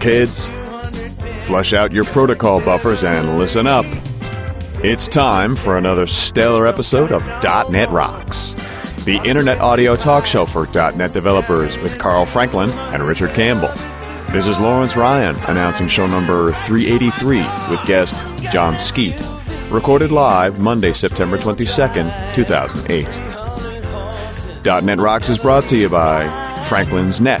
Hey, Rockheads. Flush out your protocol buffers and listen up. It's time for another stellar episode of .NET Rocks, the internet audio talk show for .NET developers with Carl Franklin and Richard Campbell. This is Lawrence Ryan announcing show number 383 with guest Jon Skeet, recorded live Monday, September 22nd, 2008. .NET Rocks is brought to you by Franklin's Net,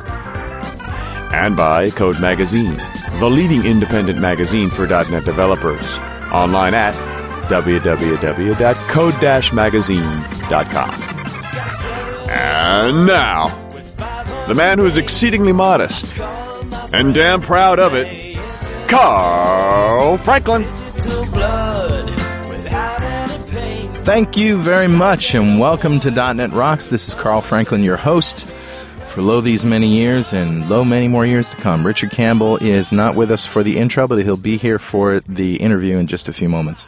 and by Code Magazine, the leading independent magazine for .NET developers. Online at www.code-magazine.com. And now, the man who is exceedingly modest and damn proud of it, Carl Franklin. Thank you very much, and welcome to .NET Rocks. This is Carl Franklin, your host for lo these many years and lo many more years to come. Richard Campbell is not with us for the intro, but he'll be here for the interview in just a few moments.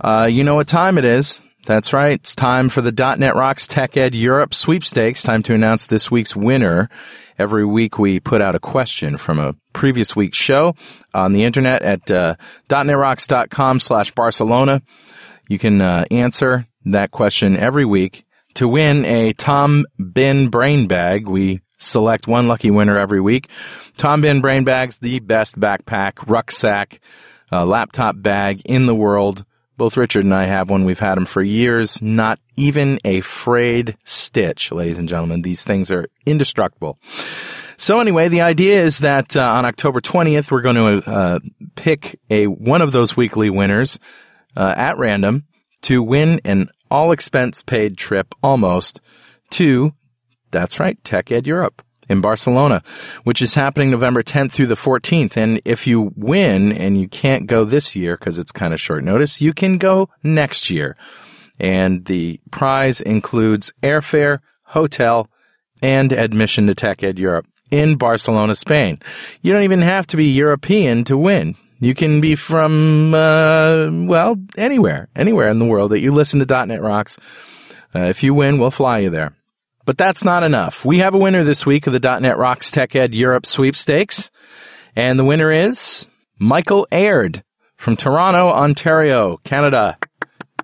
Uh, you know what time it is. That's right. It's time for the .NET Rocks Tech Ed Europe sweepstakes. Time to announce this week's winner. Every week we put out a question from a previous week's show on the internet at uh, .NETRocks.com slash Barcelona. You can uh, answer that question every week to win a Tom Bihn Brain Bag. We select one lucky winner every week. Tom Bihn Brain Bag's the best backpack, rucksack, uh, laptop bag in the world. Both Richard and I have one. We've had them for years. Not even a frayed stitch, ladies and gentlemen. These things are indestructible. So anyway, the idea is that uh, on October 20th, we're going to uh, pick a one of those weekly winners uh, at random to win an all expense paid trip almost to, that's right, Tech Ed Europe in Barcelona, which is happening November 10th through the 14th. And if you win and you can't go this year because it's kind of short notice, you can go next year. And the prize includes airfare, hotel, and admission to Tech Ed Europe in Barcelona, Spain. You don't even have to be European to win. You can be from, uh, well, anywhere, anywhere in the world that you listen to .NET Rocks. Uh, if you win, we'll fly you there. But that's not enough. We have a winner this week of the .NET Rocks Tech Ed Europe sweepstakes. And the winner is Michael Aird from Toronto, Ontario, Canada.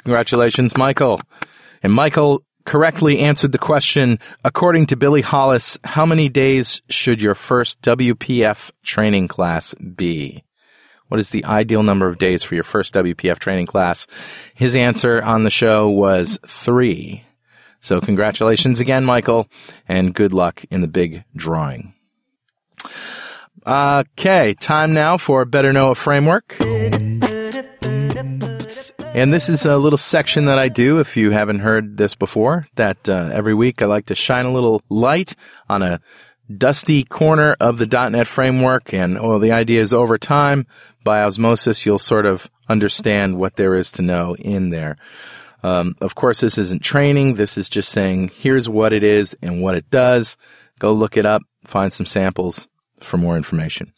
Congratulations, Michael. And Michael correctly answered the question, according to Billy Hollis, how many days should your first WPF training class be? What is the ideal number of days for your first WPF training class? His answer on the show was three. So congratulations again, Michael, and good luck in the big drawing. Okay, time now for Better Know a Framework. And this is a little section that I do, if you haven't heard this before, that uh, every week I like to shine a little light on a dusty corner of the .NET framework. And well, the idea is over time, by osmosis, you'll sort of understand what there is to know in there. Um, of course, this isn't training. This is just saying, here's what it is and what it does. Go look it up, find some samples for more information.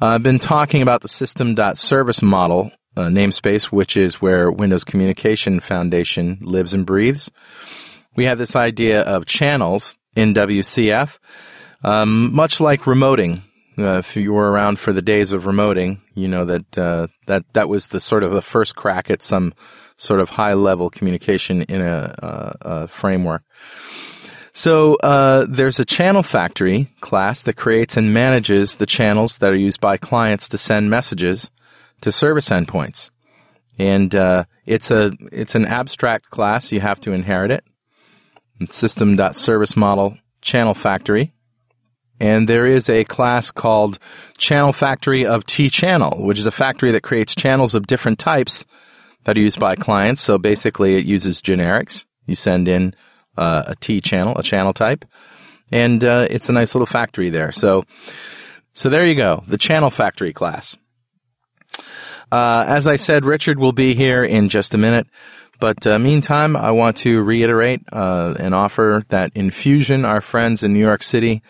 Uh, I've been talking about the system.service model uh, namespace, which is where Windows Communication Foundation lives and breathes. we have this idea of channels in WCF, um, much like remoting. Uh, if you were around for the days of remoting, you know that uh, that that was the sort of the first crack at some sort of high level communication in a, uh, a framework. So uh, there's a channel factory class that creates and manages the channels that are used by clients to send messages to service endpoints, and uh, it's a it's an abstract class. You have to inherit it. Model channel factory. And there is a class called Channel Factory of T Channel, which is a factory that creates channels of different types that are used by clients. So basically, it uses generics. You send in uh, a T channel, a channel type, and uh, it's a nice little factory there. So, so there you go, the Channel Factory class. Uh, as I said, Richard will be here in just a minute. But uh, meantime, I want to reiterate uh, and offer that Infusion, our friends in New York City,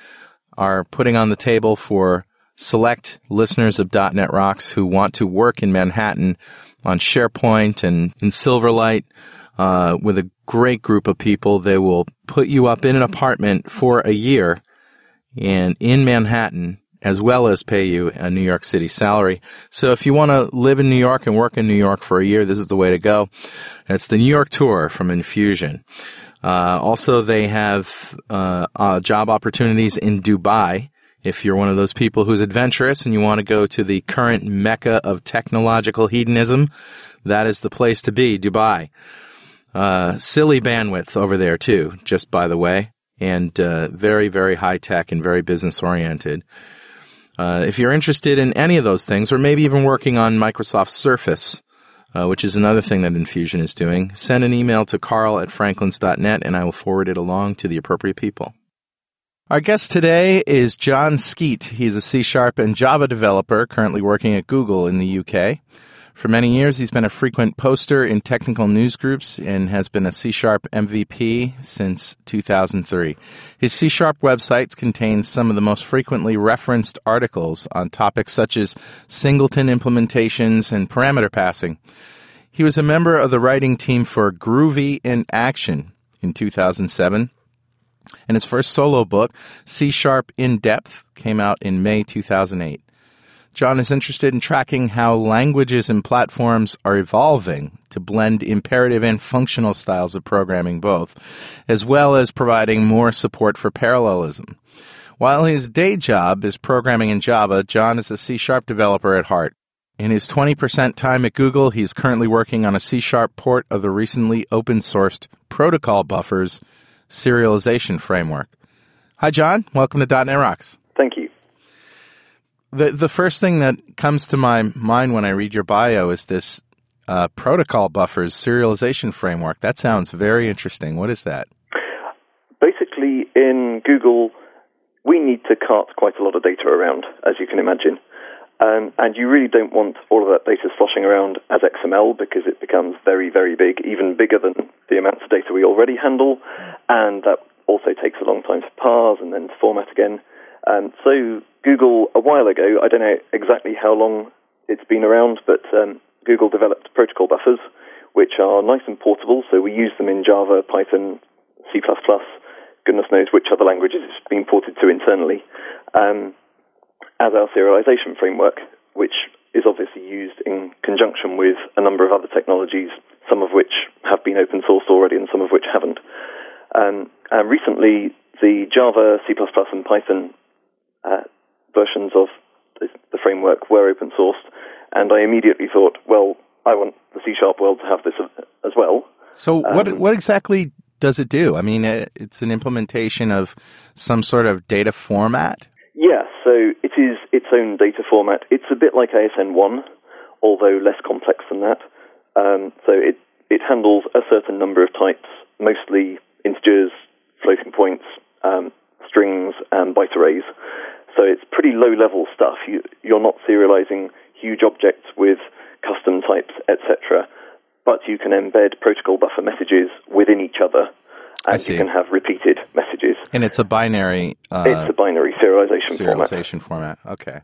are putting on the table for select listeners of .NET Rocks who want to work in Manhattan on SharePoint and in Silverlight uh, with a great group of people. They will put you up in an apartment for a year and in Manhattan as well as pay you a New York City salary. So if you want to live in New York and work in New York for a year, this is the way to go. It's the New York tour from Infusion. Uh, also, they have uh, uh, job opportunities in Dubai. If you're one of those people who's adventurous and you want to go to the current mecca of technological hedonism, that is the place to be, Dubai. Uh, silly bandwidth over there too, just by the way, and uh, very, very high tech and very business oriented. Uh, if you're interested in any of those things, or maybe even working on Microsoft Surface, uh, which is another thing that Infusion is doing, send an email to carl at franklins.net and I will forward it along to the appropriate people. Our guest today is Jon Skeet. He's a C Sharp and Java developer currently working at Google in the UK. For many years, he's been a frequent poster in technical news groups and has been a C Sharp MVP since 2003. His C Sharp websites contain some of the most frequently referenced articles on topics such as singleton implementations and parameter passing. He was a member of the writing team for Groovy in Action in 2007. And his first solo book, C Sharp in Depth, came out in May 2008. Jon is interested in tracking how languages and platforms are evolving to blend imperative and functional styles of programming both, as well as providing more support for parallelism. While his day job is programming in Java, Jon is a C Sharp developer at heart. In his 20% time at Google, he is currently working on a C Sharp port of the recently open sourced Protocol Buffers serialization framework. Hi, Jon. Welcome to .NET Rocks. The the first thing that comes to my mind when I read your bio is this uh, protocol buffers serialization framework. That sounds very interesting. What is that? Basically, in Google, we need to cart quite a lot of data around, as you can imagine. Um, and you really don't want all of that data sloshing around as XML because it becomes very, very big, even bigger than the amounts of data we already handle. And that also takes a long time to parse and then to format again. Um, so Google, a while ago, I don't know exactly how long it's been around, but um, Google developed protocol buffers, which are nice and portable. So we use them in Java, Python, C++, goodness knows which other languages it's been ported to internally, um, as our serialization framework, which is obviously used in conjunction with a number of other technologies, some of which have been open sourced already and some of which haven't. Um, and recently, the Java, C++, and Python uh, versions of the, the, framework were open sourced, and I immediately thought, well, I want the C sharp world to have this as well. So, um, what what exactly does it do? I mean, it's an implementation of some sort of data format. Yeah, so it is its own data format. It's a bit like ASN1, although less complex than that. Um, so it it handles a certain number of types, mostly integers, floating points, um, strings, and byte arrays. So it's pretty low level stuff. You, you're not serializing huge objects with custom types, etc. But you can embed protocol buffer messages within each other, and you can have repeated messages. And it's a binary. Uh, it's a binary serialization, serialization format. format. Okay.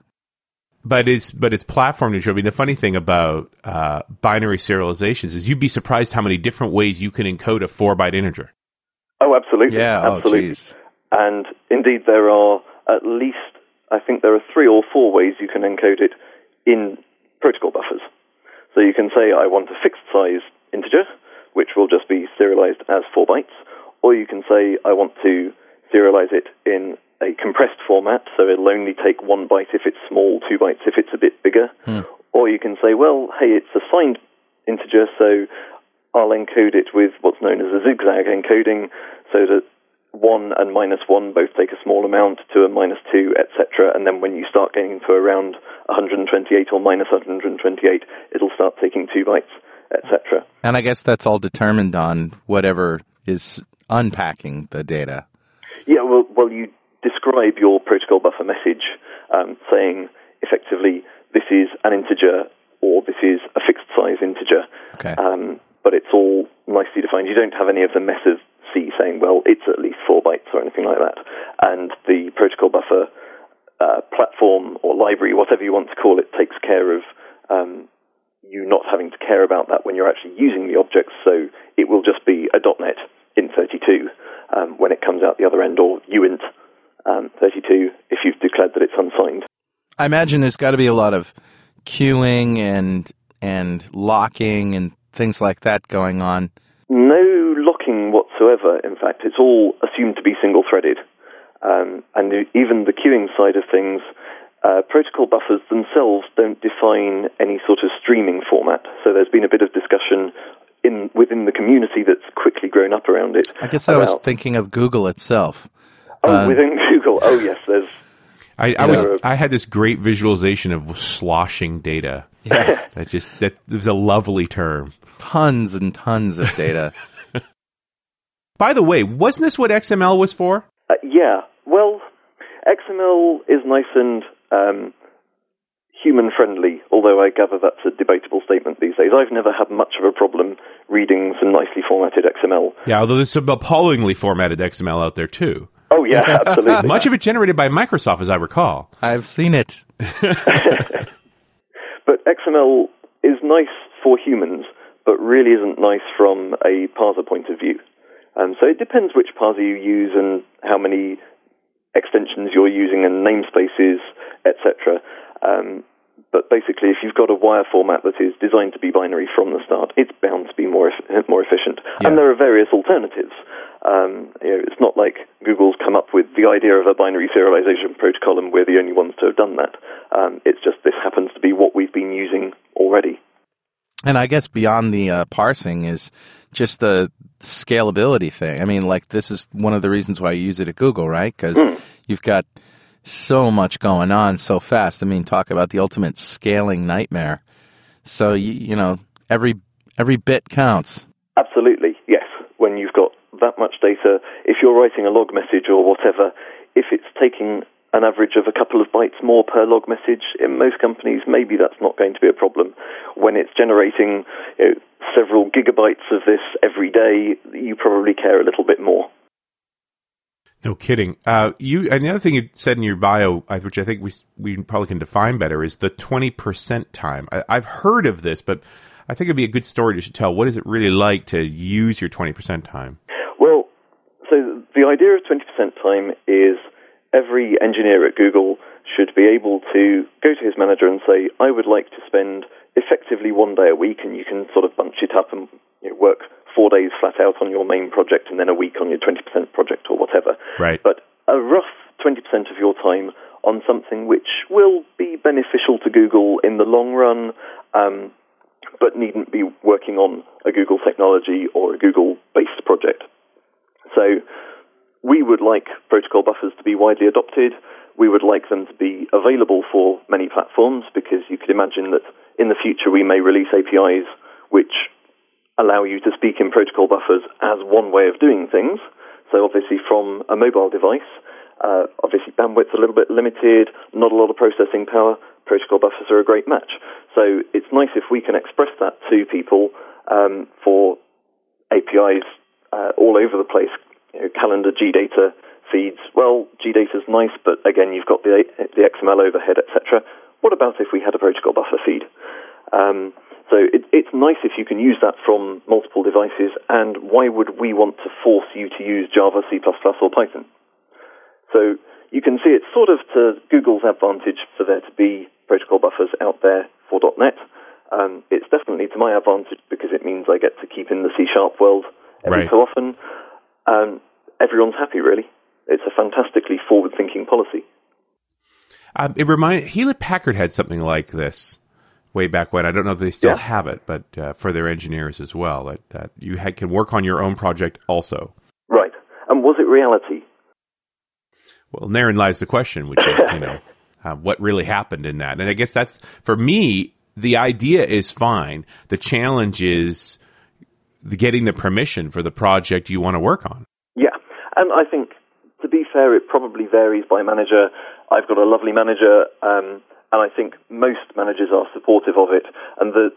But it's but it's platform neutral. I mean, the funny thing about uh, binary serializations is you'd be surprised how many different ways you can encode a four byte integer. Oh, absolutely. Yeah, oh, absolutely. geez. And indeed, there are at least, I think there are three or four ways you can encode it in protocol buffers. So you can say, I want a fixed size integer, which will just be serialized as four bytes, or you can say, I want to serialize it in a compressed format, so it'll only take one byte if it's small, two bytes if it's a bit bigger. Hmm. Or you can say, well, hey, it's a signed integer, so I'll encode it with what's known as a zigzag encoding, so that one and minus one both take a small amount, two and minus two, etc. And then when you start getting to around 128 or minus 128, it'll start taking two bytes, etc. And I guess that's all determined on whatever is unpacking the data. Yeah, well, well, you describe your protocol buffer message um, saying effectively this is an integer or this is a fixed size integer. Okay. Um, but it's all nicely defined. You don't have any of the mess saying, well, it's at least four bytes or anything like that. And the protocol buffer uh, platform or library, whatever you want to call it, takes care of um, you not having to care about that when you're actually using the objects. So it will just be a .NET int 32 um, when it comes out the other end, or uint um, 32 if you've declared that it's unsigned. I imagine there's got to be a lot of queuing and and locking and things like that going on. No locking whatsoever. In fact, it's all assumed to be single-threaded, um, and even the queuing side of things. Uh, protocol buffers themselves don't define any sort of streaming format, so there's been a bit of discussion in within the community that's quickly grown up around it. I guess I was thinking of Google itself. Oh, Uh, within Google. Oh, yes. There's I, I was I had this great visualization of sloshing data. Yeah, that just that was a lovely term. Tons and tons of data. By the way, wasn't this what XML was for? uh, yeah. Well, XML is nice and um, human friendly, although I gather that's a debatable statement these days. I've never had much of a problem reading some nicely formatted XML. Yeah, although there's some appallingly formatted XML out there too. Oh, yeah, absolutely. Much of it generated by Microsoft, as I recall. I've seen it. But XML is nice for humans, but really isn't nice from a parser point of view. Um, so it depends which parser you use and how many extensions you're using and namespaces, etc. Um, but basically, if you've got a wire format that is designed to be binary from the start, it's bound to be more eff- more efficient. Yeah. And there are various alternatives. Um, you know, it's not like Google's come up with the idea of a binary serialization protocol and we're the only ones to have done that. Um, it's just this happens to be what we've been using already. And I guess beyond the uh, parsing is just the scalability thing. I mean, like this is one of the reasons why you use it at Google, right? Because you've got so much going on so fast. I mean, talk about the ultimate scaling nightmare. So you, you know, every every bit counts. Absolutely, yes. When you've got that much data, if you're writing a log message or whatever, if it's taking an average of a couple of bytes more per log message, in most companies, maybe that's not going to be a problem. When it's generating you know, several gigabytes of this every day, you probably care a little bit more. No kidding. Uh, you and the other thing you said in your bio, which I think we we probably can define better, is the twenty percent time. I, I've heard of this, but I think it'd be a good story to tell. What is it really like to use your twenty percent time? Well, so the idea of 20% time is every engineer at Google should be able to go to his manager and say, I would like to spend effectively one day a week, and you can sort of bunch it up and you know, work four days flat out on your main project and then a week on your 20% project or whatever. Right. But a rough 20% of your time on something which will be beneficial to Google in the long run, um, but needn't be working on a Google technology or a Google based project. So we would like protocol buffers to be widely adopted. We would like them to be available for many platforms because you could imagine that in the future we may release APIs which allow you to speak in protocol buffers as one way of doing things. So obviously from a mobile device, uh, obviously bandwidth's a little bit limited, not a lot of processing power. Protocol buffers are a great match. So it's nice if we can express that to people um, for APIs uh, all over the place. You know, calendar, GData feeds. Well, Gdata is nice, but again, you've got the the XML overhead, etc. What about if we had a protocol buffer feed? Um, so So it, it's nice if you can use that from multiple devices, and why would we want to force you to use Java, C++, or Python? So you can see it's sort of to Google's advantage for there to be protocol buffers out there for .NET. Um, it's definitely to my advantage because it means I get to keep in the C Sharp world every Right. so often. Um, everyone's happy, really. It's a fantastically forward-thinking policy. Um, it remind Hewlett Packard had something like this way back when. I don't know if they still Yeah. have it, but uh, for their engineers as well, that, that you had, can work on your own project also. Right. And was it reality? Well, and therein lies the question, which is, you know, uh, what really happened in that? And I guess that's for me. The idea is fine. The challenge is the getting the permission for the project you want to work on. Yeah, and I think to be fair, it probably varies by manager. I've got a lovely manager, um, and I think most managers are supportive of it. And the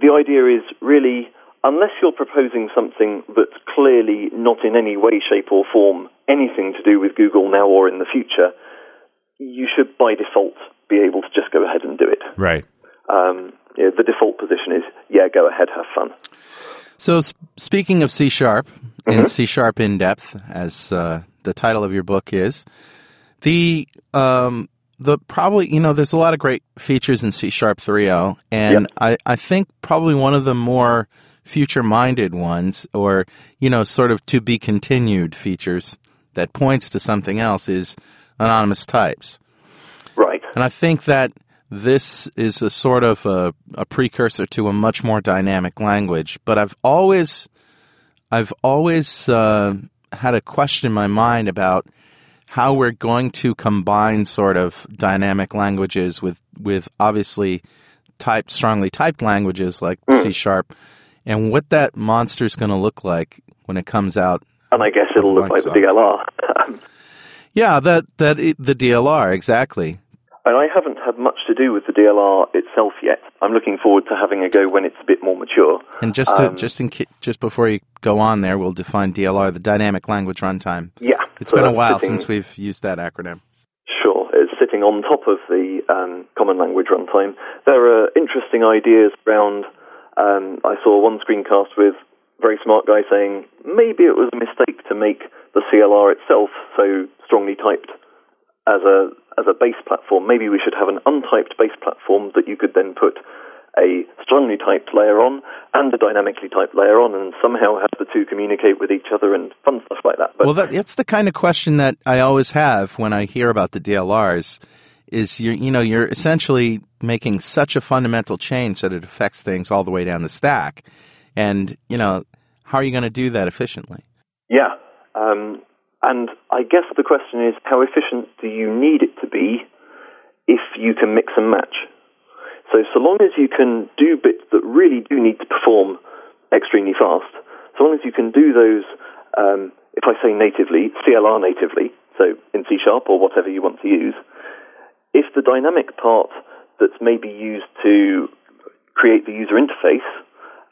the idea is really, unless you're proposing something that's clearly not in any way, shape, or form anything to do with Google now or in the future, you should by default be able to just go ahead and do it. Right. Um, yeah, the default position is, yeah, go ahead, have fun. So, speaking of C sharp and C sharp in depth, as uh, the title of your book is, the um, the probably you know there's a lot of great features in C sharp 3.0, and I, I think probably one of the more future minded ones, or you know, sort of to be continued features that points to something else is anonymous types. Right. And I think that this is a sort of a, a precursor to a much more dynamic language. But I've always, I've always uh, had a question in my mind about how we're going to combine sort of dynamic languages with, with obviously typed, strongly typed languages like C sharp, and what that monster is going to look like when it comes out. And I guess it'll look like the DLR. Yeah, that that the DLR exactly. And I haven't had much to do with the DLR itself yet. I'm looking forward to having a go when it's a bit more mature. And just to, Um, just in ca- just before you go on there, we'll define DLR, the dynamic language runtime. Yeah. It's so been a while sitting- since we've used that acronym. Sure, it's sitting on top of the um, Common Language Runtime. There are interesting ideas around. Um, I saw one screencast with a very smart guy saying maybe it was a mistake to make the CLR itself so strongly typed as a as a base platform. Maybe we should have an untyped base platform that you could then put a strongly typed layer on and a dynamically typed layer on, and somehow have the two communicate with each other and fun stuff like that. But Well, that, that's the kind of question that I always have when I hear about the DLRs. Is you you know you're essentially making such a fundamental change that it affects things all the way down the stack, and you know how are you going to do that efficiently? Yeah. Um, and I guess the question is how efficient do you need it to be if you can mix and match? So, so long as you can do bits that really do need to perform extremely fast, so long as you can do those, um, if I say natively, CLR natively, so in C sharp or whatever you want to use, if the dynamic part that's maybe used to create the user interface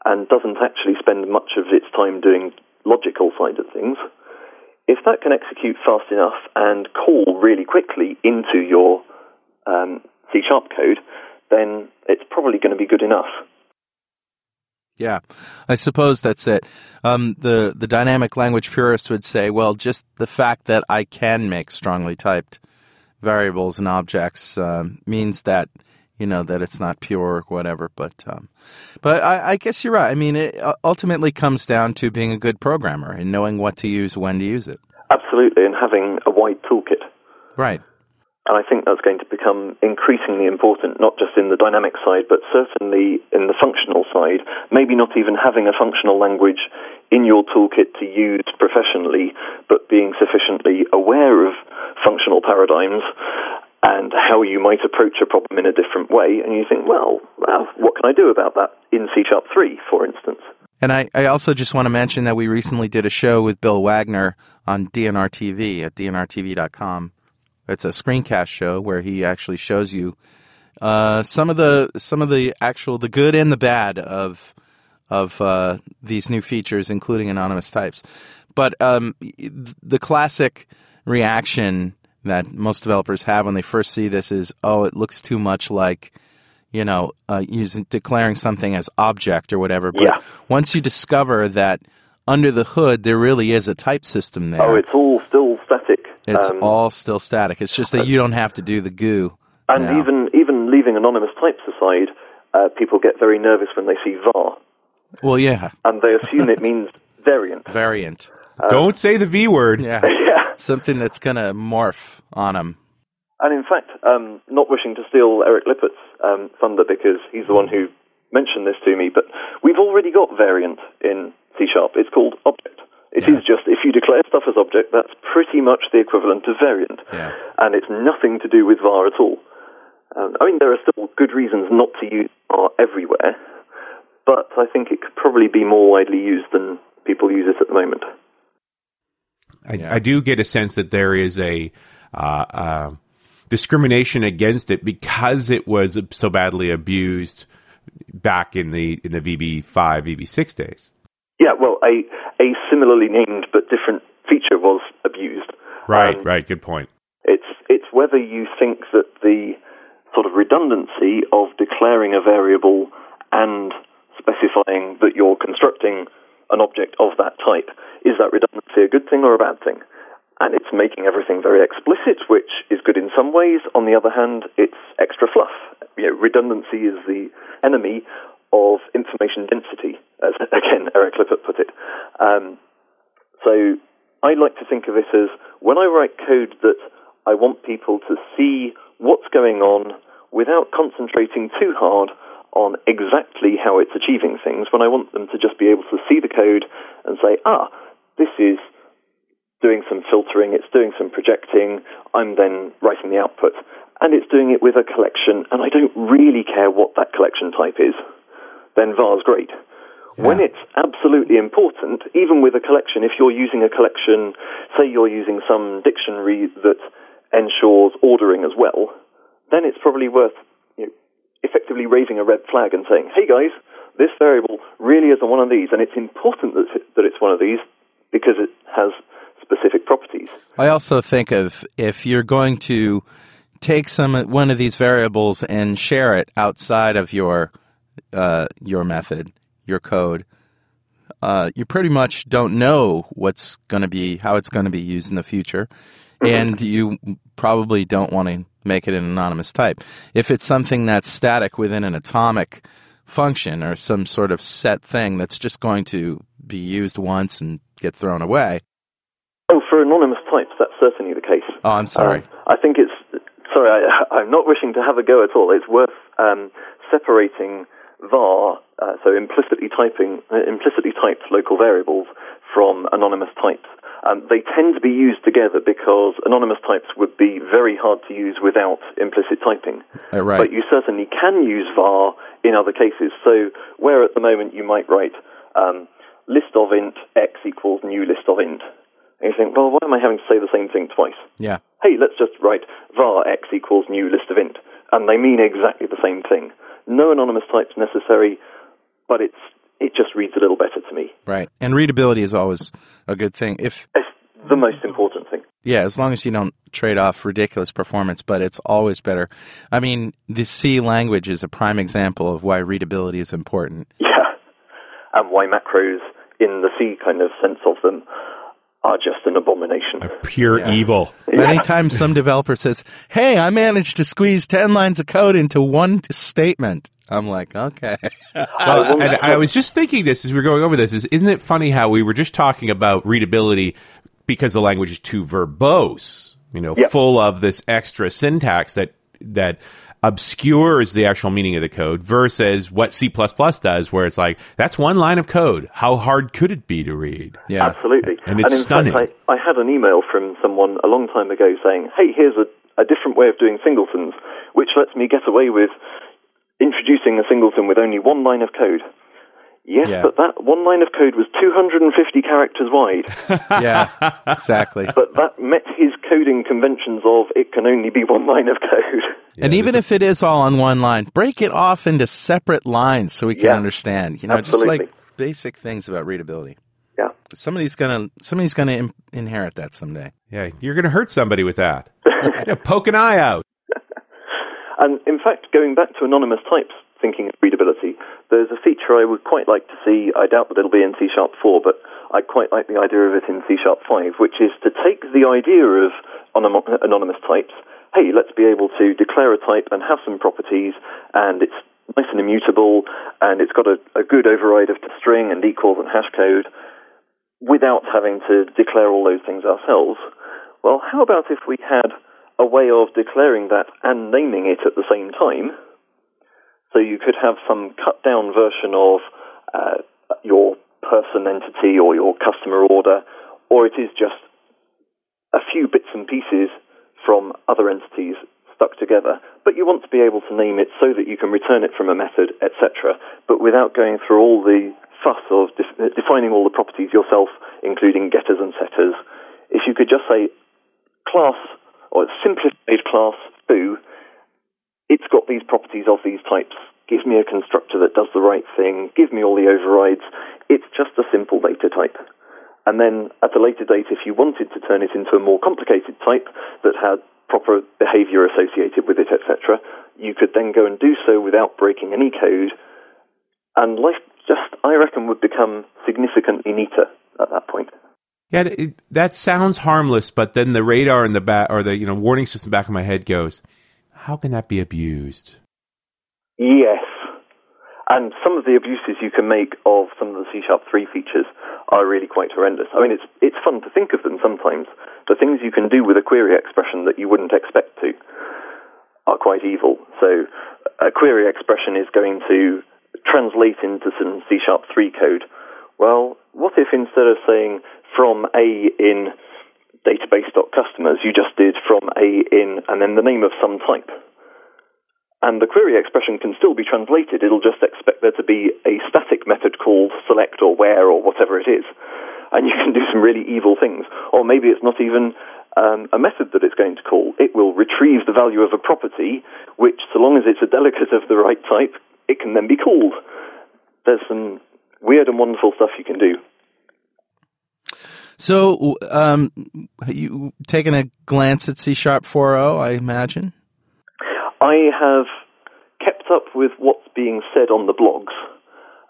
and doesn't actually spend much of its time doing logical side of things, if that can execute fast enough and call really quickly into your um, C sharp code, then it's probably going to be good enough. Yeah, I suppose that's it. Um, the the dynamic language purists would say, well, just the fact that I can make strongly typed variables and objects um, means that you know that it's not pure or whatever. But um, but I, I guess you're right. I mean, it uh, ultimately comes down to being a good programmer and knowing what to use when to use it. Absolutely, and having a wide toolkit. Right. And I think that's going to become increasingly important, not just in the dynamic side, but certainly in the functional side. Maybe not even having a functional language in your toolkit to use professionally, but being sufficiently aware of functional paradigms and how you might approach a problem in a different way. And you think, well, well what can I do about that in C Sharp 3, for instance? And I, I also just want to mention that we recently did a show with Bill Wagner on DNR TV at dnrtv.com. It's a screencast show where he actually shows you uh, some of the some of the actual the good and the bad of of uh, these new features, including anonymous types. But um, the classic reaction that most developers have when they first see this is, "Oh, it looks too much like." you know, uh, using declaring something as object or whatever. But Yeah. once you discover that under the hood there really is a type system there, Oh, it's all still static. it's Um, all still static. It's just that you don't have to do the goo. and now. even even leaving anonymous types aside, uh, people get very nervous when they see var, well, yeah, and they assume it means variant. variant. Don't say the V word. Yeah, yeah. something that's gonna morph on them. And in fact, um, not wishing to steal Eric Lippert's um, thunder because he's the one who mentioned this to me, but we've already got variant in C Sharp. It's called object. It is just, if you declare stuff as object, that's pretty much the equivalent of variant. Yeah. And it's nothing to do with var at all. Um, I mean, there are still good reasons not to use var everywhere, but I think it could probably be more widely used than people use it at the moment. I, I do get a sense that there is a uh, uh, discrimination against it because it was so badly abused back in the in the VB five VB six days. Yeah, well, a, a similarly named but different feature was abused. Right, Um, right. Good point. It's it's whether you think that the sort of redundancy of declaring a variable and specifying that you're constructing an object of that type is that redundancy a good thing or a bad thing? And it's making everything very explicit, which is good in some ways. On the other hand, it's extra fluff. You know, redundancy is the enemy of information density, as again Eric Lippert put it. Um, so I like to think of it as when I write code that I want people to see what's going on without concentrating too hard on exactly how it's achieving things, when I want them to just be able to see the code and say, ah, this is doing some filtering, it's doing some projecting, I'm then writing the output. And it's doing it with a collection, and I don't really care what that collection type is, then var's great. When it's absolutely important, even with a collection, if you're using a collection, say you're using some dictionary that ensures ordering as well, then it's probably worth effectively raising a red flag and saying, hey guys, this variable really isn't one of these, and it's important that, that it's one of these because it has specific properties. I also think of if you're going to take some one of these variables and share it outside of your uh, your method, your code, uh, you pretty much don't know what's going to be how it's going to be used in the future, and you probably don't want to make it an anonymous type. If it's something that's static within an atomic function or some sort of set thing that's just going to be used once and get thrown away. Oh, for anonymous types, that's certainly the case. Oh, I'm sorry. Um, I think it's sorry. I, I'm not wishing to have a go at all. It's worth um, separating var, uh, so implicitly typing, uh, implicitly typed local variables from anonymous types. Um, they tend to be used together because anonymous types would be very hard to use without implicit typing. Uh, right. But you certainly can use var in other cases. So where at the moment you might write um, list of int x equals new list of int. And you think, well, why am I having to say the same thing twice? Yeah. hey, let's just write var x equals new list of int. And they mean exactly the same thing. No anonymous types necessary, but it's it just reads a little better to me. Right. And readability is always a good thing. If It's the most important thing. yeah, as long as you don't trade off ridiculous performance, but it's always better. I mean, the C language is a prime example of why readability is important. Yeah. And why macros in the C kind of sense of them are just an abomination. A Pure evil. Anytime some developer says, "Hey, I managed to squeeze 10 lines of code into one statement." I'm like, "Okay." Well, and I was just thinking this as we are going over this. Is isn't it funny how we were just talking about readability because the language is too verbose, you know, Yep. full of this extra syntax that that obscures the actual meaning of the code versus what C++ does where it's like that's one line of code. How hard could it be to read? Yeah. Absolutely. And it's in stunning. fact, I, I had an email from someone a long time ago saying, hey, here's a, a different way of doing singletons, which lets me get away with introducing a singleton with only one line of code. Yes, Yeah. but that one line of code was 250 characters wide. yeah. Exactly. but that met his coding conventions of it can only be one line of code. and even if it is all on one line, break it off into separate lines so we can Yeah. understand. You know, Absolutely. just like basic things about readability. Yeah. Somebody's gonna somebody's gonna Im- inherit that someday. Yeah, you're going to hurt somebody with that. Poke an eye out. And in fact, going back to anonymous types, thinking of readability, there's a feature I would quite like to see. I doubt that it'll be in C Sharp 4, but I quite like the idea of it in C Sharp 5, which is to take the idea of anonymous types. Hey, let's be able to declare a type and have some properties, and it's nice and immutable, and it's got a, a good override of string and equals and hash code without having to declare all those things ourselves. Well, how about if we had a way of declaring that and naming it at the same time? So you could have some cut down version of uh, your person entity or your customer order, or it is just a few bits and pieces from other entities stuck together, but you want to be able to name it so that you can return it from a method, etc., but without going through all the fuss of def- defining all the properties yourself, including getters and setters. If you could just say class or simplified class foo, it's got these properties of these types. Give me a constructor that does the right thing. Give me all the overrides. It's just a simple data type. And then at a later date, if you wanted to turn it into a more complicated type that had proper behavior associated with it, etc., you could then go and do so without breaking any code. And life just, I reckon, would become significantly neater at that point. Yeah, it, that sounds harmless, but then the radar in the back, or the you know warning system back of my head goes, "How can that be abused?" Yes, and some of the abuses you can make of some of the C Sharp 3 features are really quite horrendous. I mean, it's, it's fun to think of them sometimes. The things you can do with a query expression that you wouldn't expect to are quite evil. So a query expression is going to translate into some C Sharp 3 code. Well, what if instead of saying from A in database.customers, you just did from A in and then the name of some type? And the query expression can still be translated. It'll just expect there to be a static method called select or where or whatever it is. And you can do some really evil things. Or maybe it's not even um, a method that it's going to call. It will retrieve the value of a property, which, so long as it's a delegate of the right type, it can then be called. There's some weird and wonderful stuff you can do. So, um, you taken a glance at C Sharp 4.0, I imagine? I have kept up with what's being said on the blogs.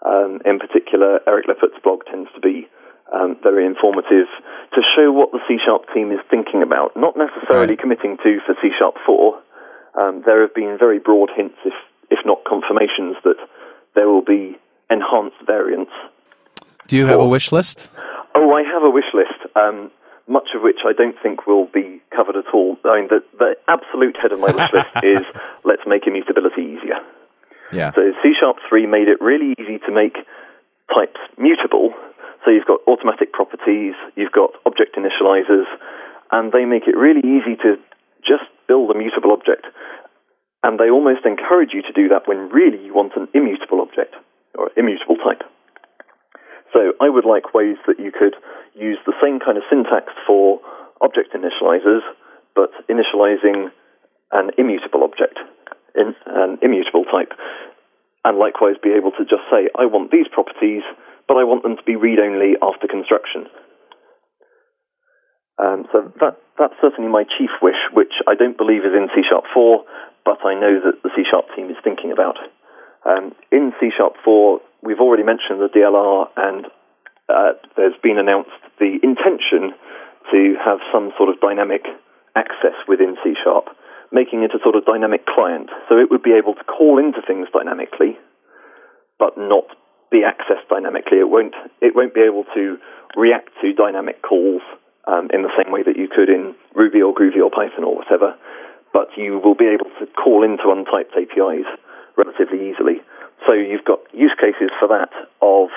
Um, in particular, Eric Lippert's blog tends to be um, very informative to show what the C Sharp team is thinking about, not necessarily right. committing to for C Sharp 4. Um, there have been very broad hints, if, if not confirmations, that there will be enhanced variance. Do you have a wish list? Oh, I have a wish list. Um, much of which I don't think will be covered at all. I mean, the, the absolute head of my wish list is let's make immutability easier. Yeah. So C Sharp 3 made it really easy to make types mutable. So you've got automatic properties, you've got object initializers, and they make it really easy to just build a mutable object. And they almost encourage you to do that when really you want an immutable object or immutable type. So I would like ways that you could use the same kind of syntax for object initializers, but initializing an immutable object, in, an immutable type, and likewise be able to just say, I want these properties, but I want them to be read-only after construction. Um, so that, that's certainly my chief wish, which I don't believe is in C Sharp 4, but I know that the C Sharp team is thinking about. Um, in C Sharp 4, we've already mentioned the DLR, and uh, there's been announced the intention to have some sort of dynamic access within C Sharp, making it a sort of dynamic client. So it would be able to call into things dynamically, but not be accessed dynamically. It won't. It won't be able to react to dynamic calls um, in the same way that you could in Ruby or Groovy or Python or whatever. But you will be able to call into untyped APIs relatively easily. So you've got use cases for that of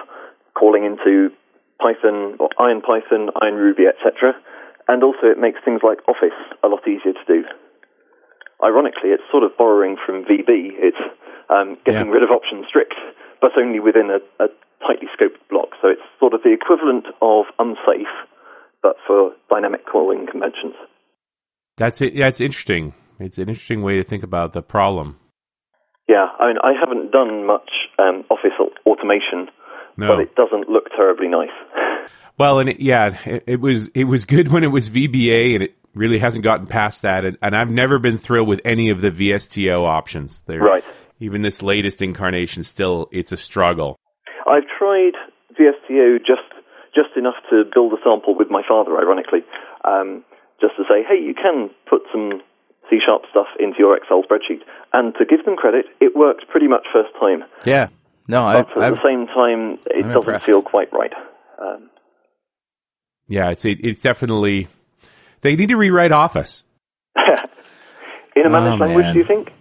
calling into Python or IronPython, Iron Ruby, etc. And also it makes things like Office a lot easier to do. Ironically, it's sort of borrowing from VB. It's um, getting yeah. rid of option strict, but only within a, a tightly scoped block. So it's sort of the equivalent of unsafe, but for dynamic calling conventions. That's it. Yeah, it's interesting. It's an interesting way to think about the problem. Yeah, I mean, I haven't done much um, office automation, no. but it doesn't look terribly nice. Well, and it, yeah, it, it, was it was good when it was VBA, and it really hasn't gotten past that, and, and I've never been thrilled with any of the VSTO options. They're, Right. Even this latest incarnation, still, it's a struggle. I've tried VSTO just just enough to build a sample with my father, ironically, um, just to say, hey, you can put some C sharp stuff into your Excel spreadsheet. And to give them credit, it worked pretty much first time. Yeah. No, I, But at I've, the same time, it I'm doesn't impressed. feel quite right. Um, Yeah, it's it, it's definitely they need to rewrite Office. in a managed Oh, language, man. do you think?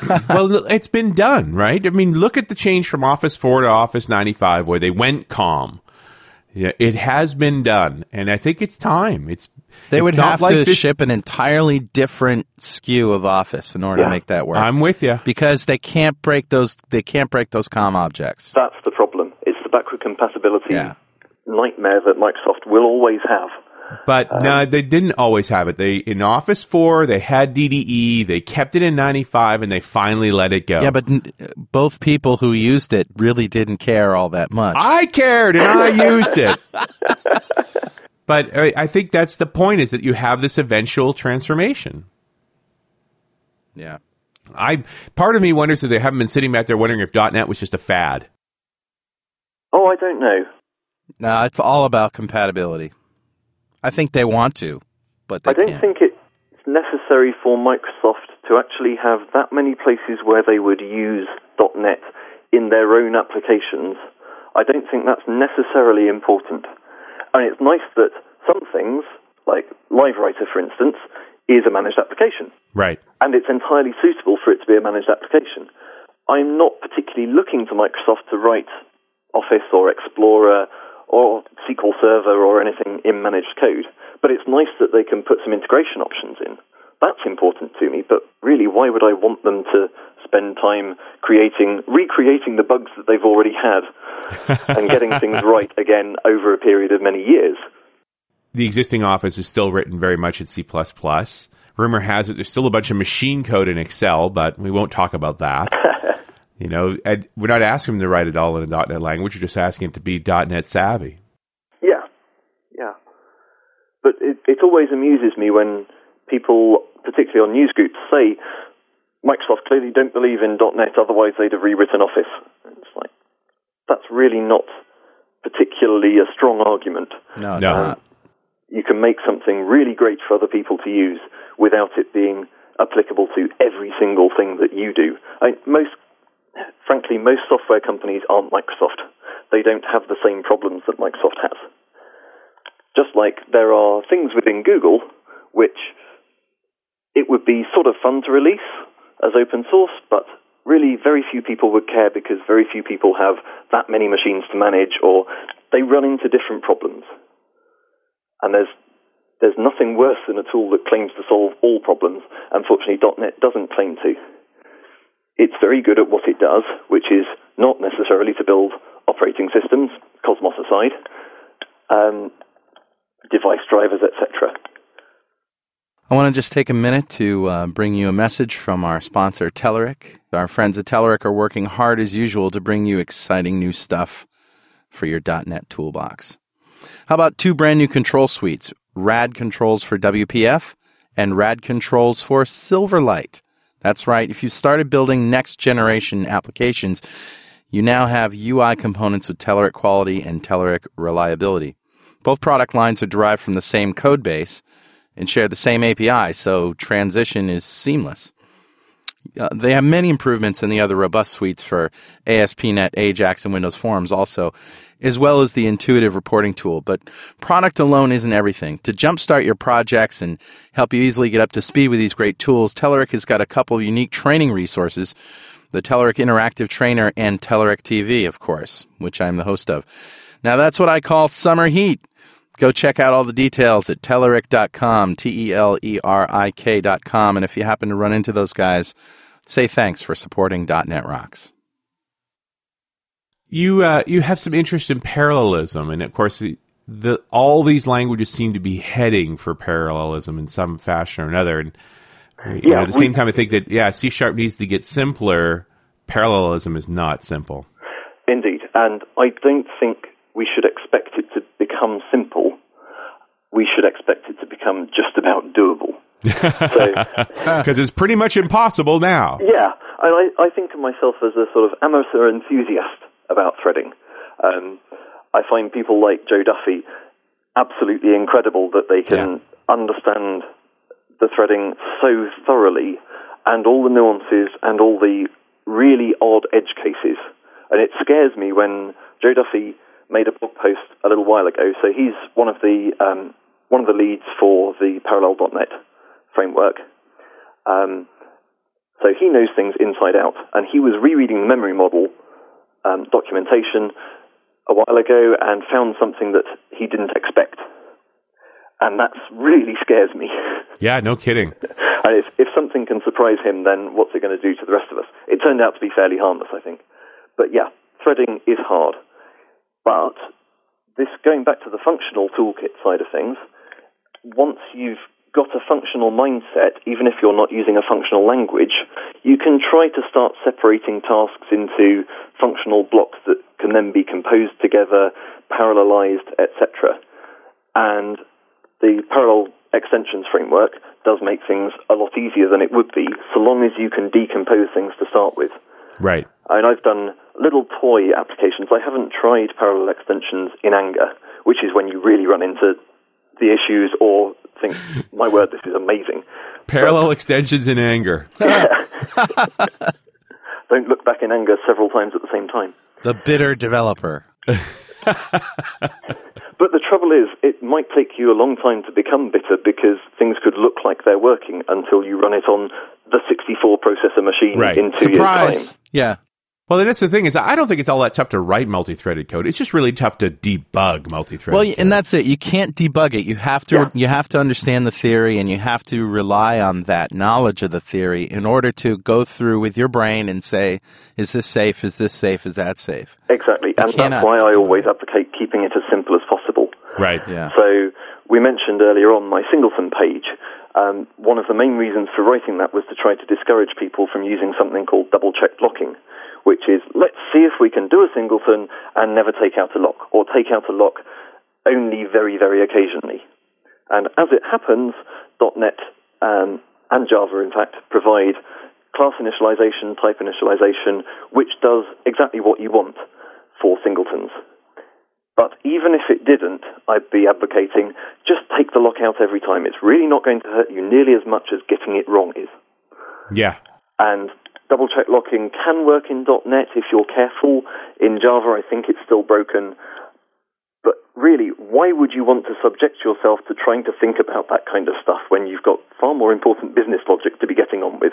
well, it's been done, right? I mean, look at the change from Office 4 to Office 95 where they went COM. Yeah, it has been done, and I think it's time. It's they it's would not have like to this- ship an entirely different SKU of Office in order to make that work. I'm with you. because they can't break those. They can't break those COM objects. That's the problem. It's the backward compatibility Yeah. nightmare that Microsoft will always have. But Um, no, they didn't always have it. They in Office 4, they had DDE, they kept it in 95, and they finally let it go. Yeah, but n- both people who used it really didn't care all that much. I cared and I used it. But I I think that's the point: is that you have this eventual transformation. yeah. I part of me wonders if they haven't been sitting back there wondering if .NET was just a fad. Oh, I don't know. No, it's all about compatibility. I think they want to, but they I don't can't. think it's necessary for Microsoft to actually have that many places where they would use .NET in their own applications. I don't think that's necessarily important. I mean, it's nice that some things, like LiveWriter, for instance, is a managed application, Right. and it's entirely suitable for it to be a managed application. I'm not particularly looking to Microsoft to write Office or Explorer or SQL Server or anything in managed code, but it's nice that they can put some integration options in. That's important to me, but really, why would I want them to spend time creating, recreating the bugs that they've already had and getting things right again over a period of many years? The existing Office is still written very much in C++. Rumor has it there's still a bunch of machine code in Excel, but we won't talk about that. you know, and we're not asking them to write it all in a .NET language. We're just asking them to be .NET savvy. Yeah, yeah. But it, it always amuses me when people, particularly on news groups, say Microsoft clearly don't believe in .NET, otherwise they'd have rewritten Office. It's like that's really not particularly a strong argument. no, it's No. not. You can make something really great for other people to use without it being applicable to every single thing that you do. I, most, frankly, most software companies aren't Microsoft. They don't have the same problems that Microsoft has. Just like there are things within Google which it would be sort of fun to release as open source, but really very few people would care because very few people have that many machines to manage or they run into different problems. And there's there's nothing worse than a tool that claims to solve all problems. Unfortunately, .NET doesn't claim to. It's very good at what it does, which is not necessarily to build operating systems, Cosmos aside, um, device drivers, etc. I want to just take a minute to uh, bring you a message from our sponsor, Telerik. Our friends at Telerik are working hard as usual to bring you exciting new stuff for your .NET toolbox. How about two brand new control suites, Rad Controls for WPF and Rad Controls for Silverlight. That's right, if you started building next generation applications, you now have UI components with Telerik quality and Telerik reliability. Both product lines are derived from the same code base and share the same API, so transition is seamless. Uh, they have many improvements in the other robust suites for ASP.NET, AJAX, and Windows Forms also, as well as the intuitive reporting tool. But product alone isn't everything. To jumpstart your projects and help you easily get up to speed with these great tools, Telerik has got a couple of unique training resources. The Telerik Interactive Trainer and Telerik TV, of course, which I'm the host of. Now that's what I call summer heat. Go check out all the details at Telerik.com, T E L E R I K.com. And if you happen to run into those guys, say thanks for supporting .NET Rocks. You uh, you have some interest in parallelism, and of course, the, the all these languages seem to be heading for parallelism in some fashion or another. And you know, at the we- same time, I think that yeah, C sharp needs to get simpler. Parallelism is not simple. Indeed, and I don't think we should expect it to become simple. we should expect it to become just about doable. Because it's pretty much impossible now. Yeah, and I, I think of myself as a sort of amateur enthusiast about threading. Um, I find people like Joe Duffy absolutely incredible that they can understand the threading so thoroughly and all the nuances and all the really odd edge cases. And it scares me when Joe Duffy made a blog post a little while ago. So he's one of the um, one of the leads for the Parallel.net framework. Um, so he knows things inside out, and he was rereading the memory model um, documentation a while ago and found something that he didn't expect. And that really scares me. Yeah, no kidding. and if, if something can surprise him, then what's it going to do to the rest of us? It turned out to be fairly harmless, I think. But yeah, threading is hard. But this going back to the functional toolkit side of things, once you've got a functional mindset, even if you're not using a functional language, you can try to start separating tasks into functional blocks that can then be composed together, parallelized, etc. And the parallel extensions framework does make things a lot easier than it would be, so long as you can decompose things to start with. Right. And I've done little toy applications. I haven't tried parallel extensions in anger, which is when you really run into the issues or think, my word, this is amazing. Parallel but, extensions in anger. Don't look back in anger several times at the same time. The bitter developer. But the trouble is, it might take you a long time to become bitter because things could look like they're working until you run it on the 64 processor machine right. in two Surprise. years' time. Yeah. Well, that's the thing is, I don't think it's all that tough to write multi-threaded code. It's just really tough to debug multi-threaded. Well, code. and that's it. You can't debug it. You have to. Yeah. You have to understand the theory, and you have to rely on that knowledge of the theory in order to go through with your brain and say, "Is this safe? Is this safe? Is that safe?" Exactly, and cannot that's why I always advocate keeping it as simple as possible. right. Yeah. So we mentioned earlier on my singleton page. Um, one of the main reasons for writing that was to try to discourage people from using something called double check locking, which is let's see if we can do a singleton and never take out a lock, or take out a lock only very, very occasionally. And as it happens, .NET um, and Java, in fact, provide class initialization, type initialization, which does exactly what you want for singletons. But even if it didn't, I'd be advocating just take the lock out every time. It's really not going to hurt you nearly as much as getting it wrong is. Yeah. And double check locking can work in .NET if you're careful. In Java, I think it's still broken. But really, why would you want to subject yourself to trying to think about that kind of stuff when you've got far more important business logic to be getting on with?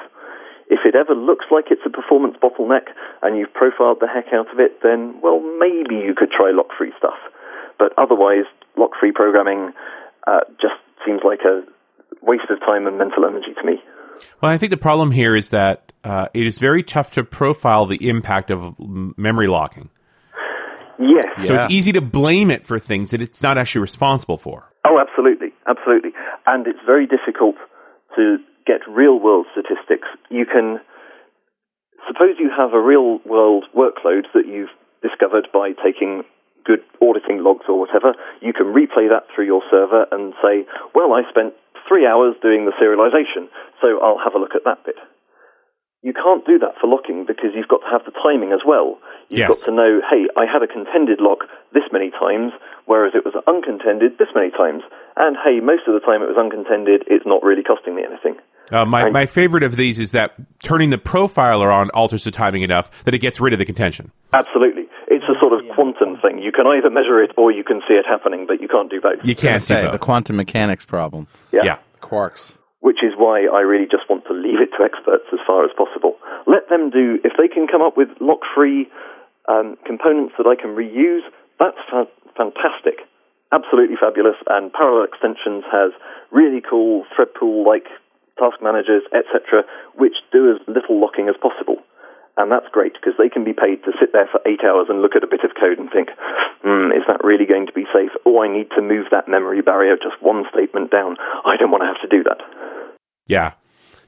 If it ever looks like it's a performance bottleneck and you've profiled the heck out of it, then, well, maybe you could try lock free stuff. But otherwise, lock free programming uh, just seems like a waste of time and mental energy to me. Well, I think the problem here is that uh, it is very tough to profile the impact of memory locking. Yes. So Yeah. it's easy to blame it for things that it's not actually responsible for. Oh, absolutely, absolutely. And it's very difficult to get real world statistics. You can suppose you have a real world workload that you've discovered by taking good auditing logs or whatever. You can replay that through your server and say, well, I spent three hours doing the serialization, so I'll have a look at that bit. You can't do that for locking because you've got to have the timing as well. You've Yes. got to know, hey, I had a contended lock this many times, whereas it was uncontended this many times. And hey, most of the time it was uncontended, it's not really costing me anything. Uh, my, Right. my favorite of these is that turning the profiler on alters the timing enough that it gets rid of the contention. Absolutely. It's a sort of quantum thing. You can either measure it or you can see it happening, but you can't do both. You can't say do the quantum mechanics problem. Yeah. Quarks. which is why I really just want to leave it to experts as far as possible. Let them do, if they can come up with lock free um, components that I can reuse, that's fa- fantastic. Absolutely fabulous. And Parallel Extensions has really cool thread pool like task managers, etc., which do as little locking as possible. And that's great because they can be paid to sit there for eight hours and look at a bit of code and think, hmm, is that really going to be safe? Oh, I need to move that memory barrier just one statement down. I don't want to have to do that. Yeah.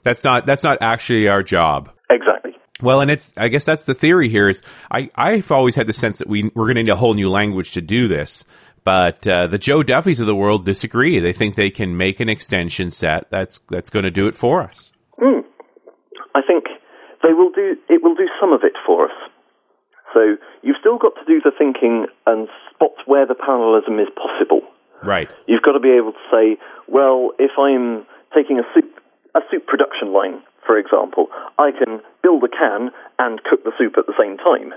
That's not that's not actually our job. Exactly. Well, and it's I guess that's the theory here is I I've always had the sense that we we're going to need a whole new language to do this. But uh, the Joe Duffys of the world disagree. They think they can make an extension set that's that's going to do it for us. Mm. I think they will do. It will do some of it for us. So you've still got to do the thinking and spot where the parallelism is possible. Right. You've got to be able to say, well, if I'm taking a soup a soup production line, for example, I can build a can and cook the soup at the same time.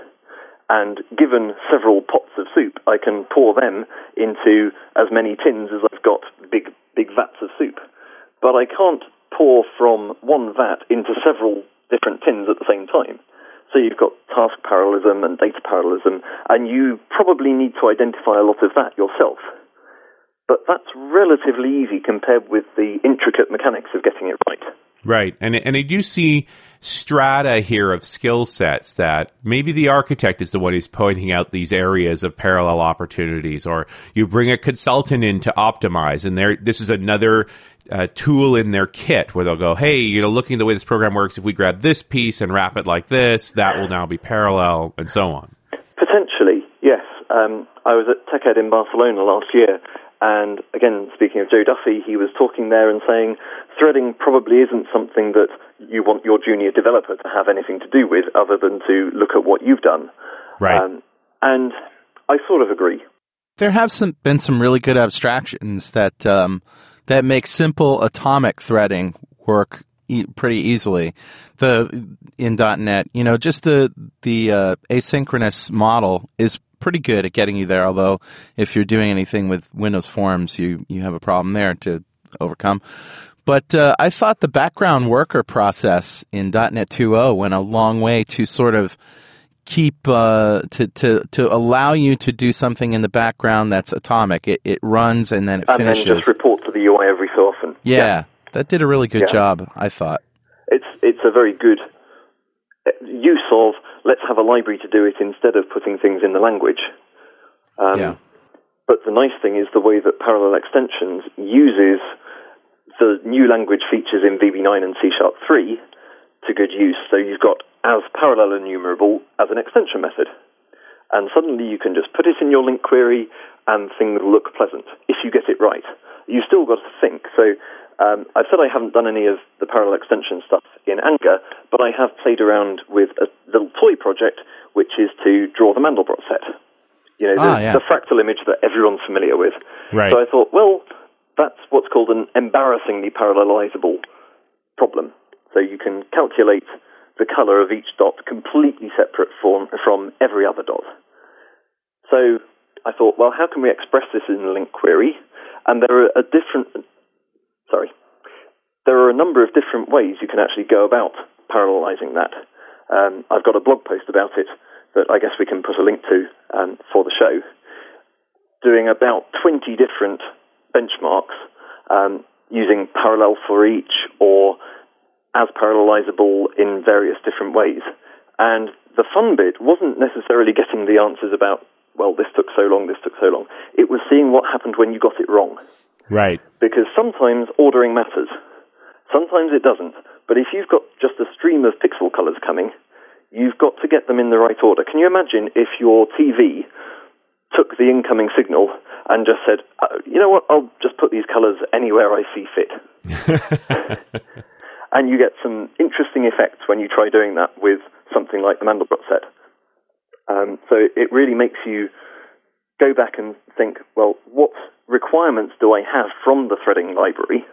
And given several pots of soup, I can pour them into as many tins as I've got big big vats of soup. But I can't pour from one vat into several different tins at the same time. So you've got task parallelism and data parallelism, and you probably need to identify a lot of that yourself. But that's relatively easy compared with the intricate mechanics of getting it right. Right. And and I do see strata here of skill sets that maybe the architect is the one who's pointing out these areas of parallel opportunities, or you bring a consultant in to optimize, and there this is another uh, tool in their kit where they'll go, hey, you know, looking at the way this program works, if we grab this piece and wrap it like this, that will now be parallel, and so on. Potentially, yes. Um, I was at TechEd in Barcelona last year, and again, speaking of Joe Duffy, he was talking there and saying threading probably isn't something that you want your junior developer to have anything to do with, other than to look at what you've done. Right. Um, and I sort of agree. There have some, been some really good abstractions that um, that makes simple atomic threading work e- pretty easily. The in .NET, you know, just the the uh, asynchronous model is pretty good at getting you there. Although if you're doing anything with Windows Forms, you you have a problem there to overcome. But uh, I thought the background worker process in .NET 2.0 went a long way to sort of keep uh, to to to allow you to do something in the background that's atomic. It it runs and then it and finishes. And then just report to the UI every so often. Yeah, yeah. that did a really good yeah. job. I thought it's it's a very good uh, use of let's have a library to do it instead of putting things in the language. Um, yeah. But the nice thing is the way that Parallel Extensions uses the new language features in VB9 and C Sharp 3 to good use. So you've got as parallel enumerable as an extension method. And suddenly you can just put it in your LINQ query and things look pleasant if you get it right. You've still got to think. So um, I've said I haven't done any of the parallel extension stuff in anger, but I have played around with a little toy project, which is to draw the Mandelbrot set. You know, ah, the, yeah. the fractal image that everyone's familiar with. Right. So I thought, well, that's what's called an embarrassingly parallelizable problem. So you can calculate the color of each dot completely separate from, from every other dot. So I thought, well, how can we express this in a LINQ query? And there are a different, sorry, there are a number of different ways you can actually go about parallelizing that. Um, I've got a blog post about it that I guess we can put a link to um, for the show, doing about 20 different benchmarks um, using parallel for each or as parallelizable in various different ways. And the fun bit wasn't necessarily getting the answers about, well, this took so long, this took so long. It was seeing what happened when you got it wrong. Right. Because sometimes ordering matters. Sometimes it doesn't. But if you've got just a stream of pixel colors coming, you've got to get them in the right order. Can you imagine if your TV took the incoming signal and just said, uh, you know what, I'll just put these colors anywhere I see fit? and you get some interesting effects when you try doing that with something like the Mandelbrot set. Um, so it really makes you go back and think, well, what requirements do I have from the threading library?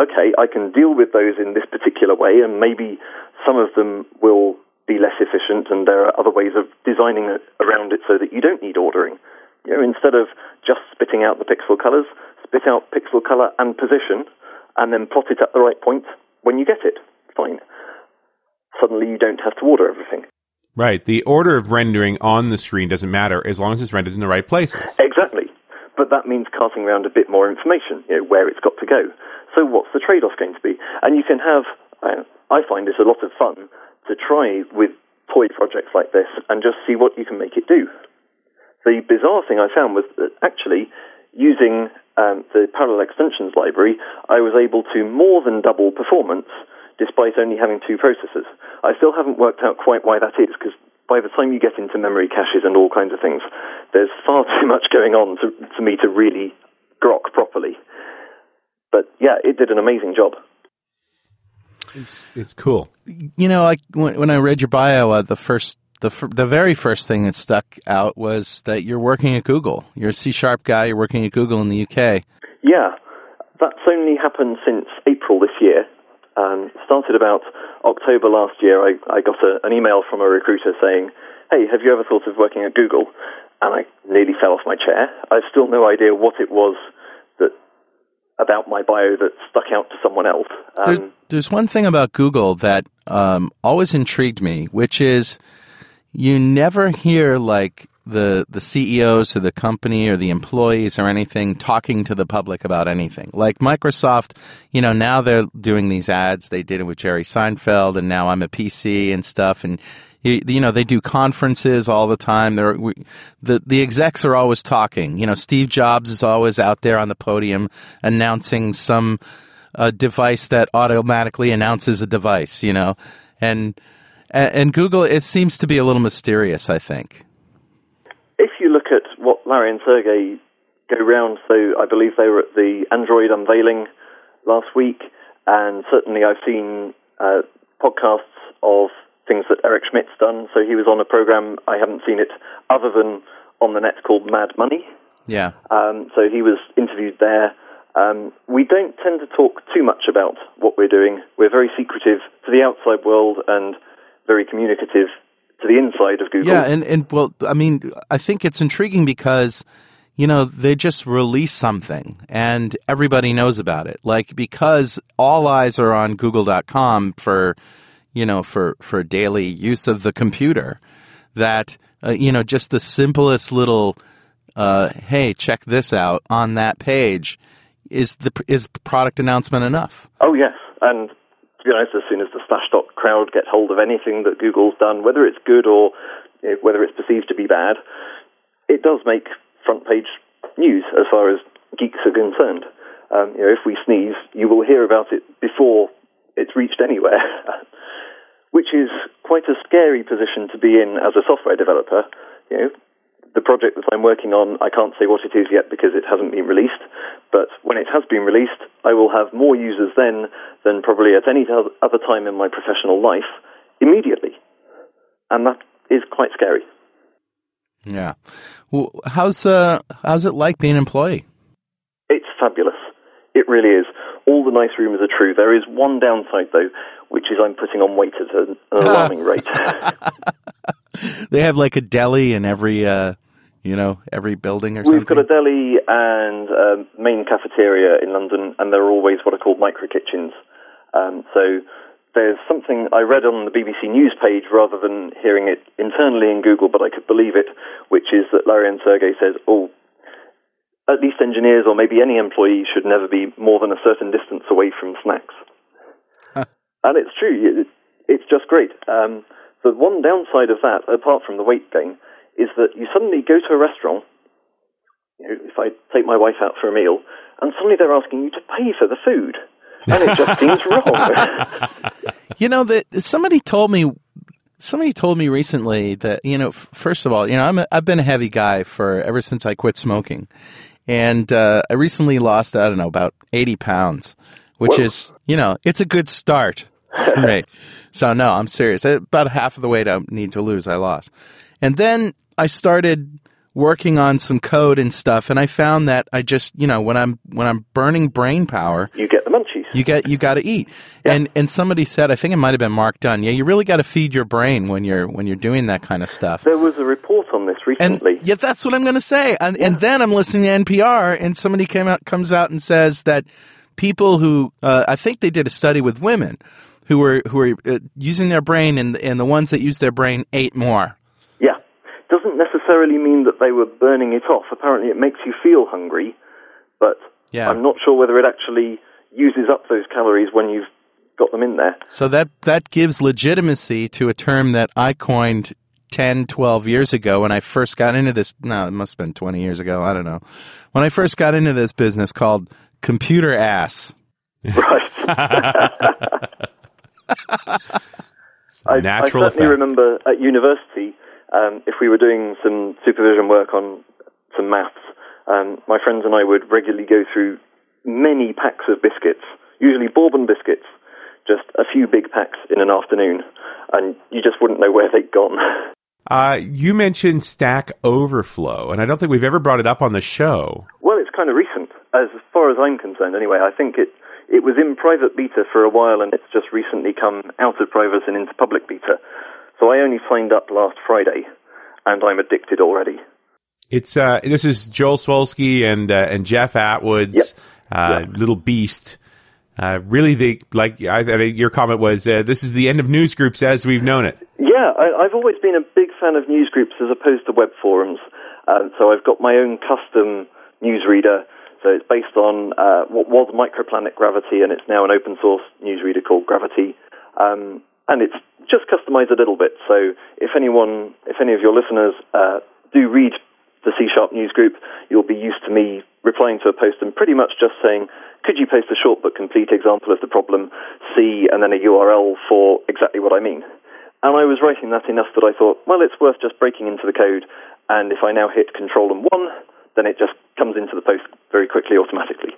Okay, I can deal with those in this particular way, and maybe some of them will be less efficient, and there are other ways of designing it around it so that you don't need ordering. You know, instead of just spitting out the pixel colors, spit out pixel color and position, and then plot it at the right point when you get it. Fine. Suddenly you don't have to order everything. Right. The order of rendering on the screen doesn't matter as long as it's rendered in the right places. Exactly. But that means carting around a bit more information, you know, where it's got to go. So what's the trade-off going to be? And you can have, I find this a lot of fun, to try with toy projects like this and just see what you can make it do. The bizarre thing I found was that actually using um, the parallel extensions library, I was able to more than double performance despite only having two processors. I still haven't worked out quite why that is because by the time you get into memory caches and all kinds of things, there's far too much going on to, for me to really grok properly. But yeah, it did an amazing job. It's it's cool. You know, like when, when I read your bio, uh, the first the the very first thing that stuck out was that you're working at Google. You're a C sharp guy. You're working at Google in the UK. Yeah, that's only happened since April this year. Um, started about October last year. I, I got a, an email from a recruiter saying, "Hey, have you ever thought of working at Google?" And I nearly fell off my chair. I've still no idea what it was that about my bio that stuck out to someone else. Um, there, there's one thing about Google that um, always intrigued me, which is you never hear like the the CEOs of the company or the employees or anything talking to the public about anything. Like Microsoft, you know, now they're doing these ads. They did it with Jerry Seinfeld, and now I'm a PC and stuff. And you, you know, they do conferences all the time. They're we, the the execs are always talking. You know, Steve Jobs is always out there on the podium announcing some uh, device that automatically announces a device. You know, and and Google, it seems to be a little mysterious. I think look at what Larry and Sergey go round, so I believe they were at the Android unveiling last week, and certainly I've seen uh, podcasts of things that Eric Schmidt's done. So he was on a program, I haven't seen it other than on the net called Mad Money. Yeah. Um, so he was interviewed there. Um, we don't tend to talk too much about what we're doing. We're very secretive to the outside world and very communicative to the inside of Google. Yeah, and, and well, I mean, I think it's intriguing because, you know, they just release something and everybody knows about it. Like, because all eyes are on google.com for, you know, for, for daily use of the computer, that, uh, you know, just the simplest little, uh, hey, check this out on that page is the is product announcement enough? Oh yes, and be honest, as soon as the Slashdot crowd get hold of anything that Google's done, whether it's good or you know, whether it's perceived to be bad, it does make front page news as far as geeks are concerned. Um, you know, if we sneeze, you will hear about it before it's reached anywhere, which is quite a scary position to be in as a software developer. You know, the project that I'm working on, I can't say what it is yet because it hasn't been released. But when it has been released, I will have more users then than probably at any other time in my professional life immediately. And that is quite scary. Yeah. Well, how's, uh, how's it like being an employee? It's fabulous. It really is. All the nice rumours are true. There is one downside, though, which is I'm putting on weight at an, alarming rate. they have like a deli in every uh, you know, every building or something. We've got a deli and main cafeteria in London, and they're always what are called micro kitchens. Um, so there's something I read on the BBC News page rather than hearing it internally in Google, but I could believe it, which is that Larry and Sergey says, oh, at least engineers or maybe any employee should never be more than a certain distance away from snacks. and it's true. It's just great. Um, the one downside of that, apart from the weight gain, is that you suddenly go to a restaurant, you know, if I take my wife out for a meal, and suddenly they're asking you to pay for the food. And it just seems wrong. you know, that somebody told me somebody told me recently that you know f- first of all you know I'm a, i've been a heavy guy for ever since i quit smoking and uh, i recently lost i don't know about 80 pounds which Whoa. is you know it's a good start right so no i'm serious about half of the weight i need to lose i lost and then I started working on some code and stuff and I found that I just, you know, when I'm when I'm burning brain power, you get the munchies. You get you got to eat. Yeah. And and somebody said, I think it might have been Mark Dunn. Yeah, you really got to feed your brain when you're when you're doing that kind of stuff. There was a report on this recently. And, yeah, that's what I'm going to say. And yeah. and then I'm listening to NPR and somebody came out comes out and says that people who uh, I think they did a study with women who were who were uh, using their brain and and the ones that used their brain ate more doesn't necessarily mean that they were burning it off. Apparently, it makes you feel hungry, but yeah. I'm not sure whether it actually uses up those calories when you've got them in there. So that that gives legitimacy to a term that I coined 10, 12 years ago when I first got into this. No, it must have been 20 years ago. I don't know. When I first got into this business called computer ass. Right. I, Natural I certainly effect. remember at university um, if we were doing some supervision work on some maths, um, my friends and I would regularly go through many packs of biscuits, usually bourbon biscuits, just a few big packs in an afternoon, and you just wouldn't know where they'd gone. Uh, you mentioned Stack Overflow, and I don't think we've ever brought it up on the show. Well, it's kind of recent, as far as I'm concerned. Anyway, I think it it was in private beta for a while, and it's just recently come out of private and into public beta. So I only signed up last Friday, and I'm addicted already. It's uh, this is Joel Spolsky and uh, and Jeff Atwood's Yep. uh, Yep. little beast. Uh, really, the like I, I mean, your comment was uh, this is the end of news groups as we've known it. Yeah, I, I've always been a big fan of news groups as opposed to web forums. Um, so I've got my own custom newsreader. So it's based on uh, what was Microplanet Gravity, and it's now an open source newsreader called Gravity. Um, and it's just customized a little bit. So if anyone, if any of your listeners uh, do read the C Sharp news group, you'll be used to me replying to a post and pretty much just saying, could you post a short but complete example of the problem, C, and then a URL for exactly what I mean? And I was writing that enough that I thought, well, it's worth just breaking into the code, and if I now hit Control and 1, then it just comes into the post very quickly automatically.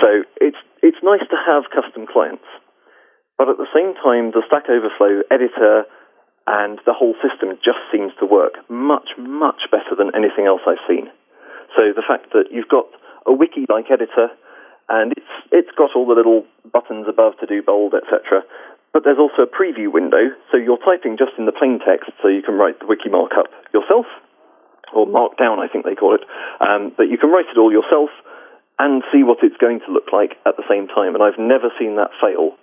So it's, it's nice to have custom clients. But at the same time, the Stack Overflow editor and the whole system just seems to work much, much better than anything else I've seen. So the fact that you've got a wiki-like editor, and it's it's got all the little buttons above to do bold, etc. But there's also a preview window, so you're typing just in the plain text, so you can write the wiki markup yourself, or markdown, I think they call it. Um, but you can write it all yourself and see what it's going to look like at the same time. And I've never seen that fail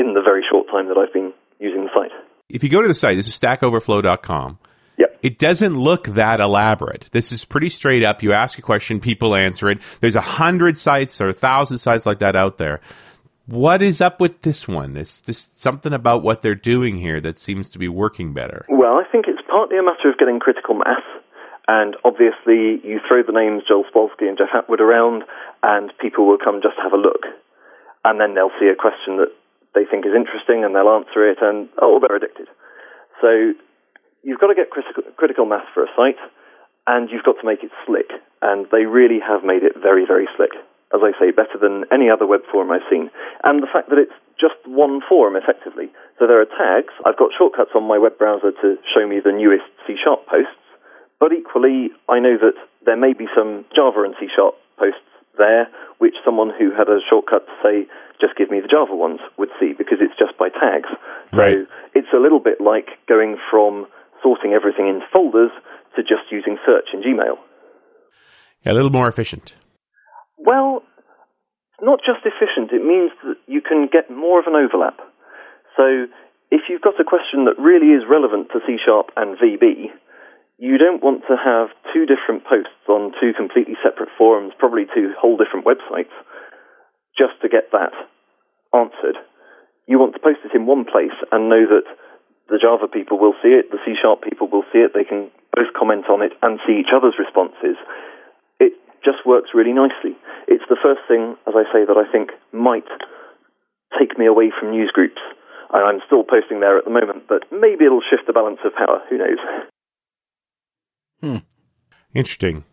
in the very short time that I've been using the site. If you go to the site, this is stackoverflow.com. Yep. It doesn't look that elaborate. This is pretty straight up. You ask a question, people answer it. There's a hundred sites or a thousand sites like that out there. What is up with this one? There's just something about what they're doing here that seems to be working better. Well, I think it's partly a matter of getting critical mass. And obviously, you throw the names Joel Spolsky and Jeff Atwood around, and people will come just have a look. And then they'll see a question that they think is interesting, and they'll answer it, and oh, they're addicted. So you've got to get critical, critical mass for a site, and you've got to make it slick. And they really have made it very, very slick. As I say, better than any other web forum I've seen. And the fact that it's just one forum, effectively. So there are tags. I've got shortcuts on my web browser to show me the newest C Sharp posts. But equally, I know that there may be some Java and C Sharp posts there, which someone who had a shortcut to say, just give me the Java ones, would see, because it's just by tags. Right. So it's a little bit like going from sorting everything into folders to just using search in Gmail. Yeah, a little more efficient. Well, it's not just efficient, it means that you can get more of an overlap. So if you've got a question that really is relevant to C Sharp and VB, you don't want to have two different posts on two completely separate forums, probably two whole different websites, just to get that answered. You want to post it in one place and know that the Java people will see it, the C Sharp people will see it, they can both comment on it and see each other's responses. It just works really nicely. It's the first thing, as I say, that I think might take me away from news groups. And I'm still posting there at the moment, but maybe it'll shift the balance of power. Who knows? Interesting.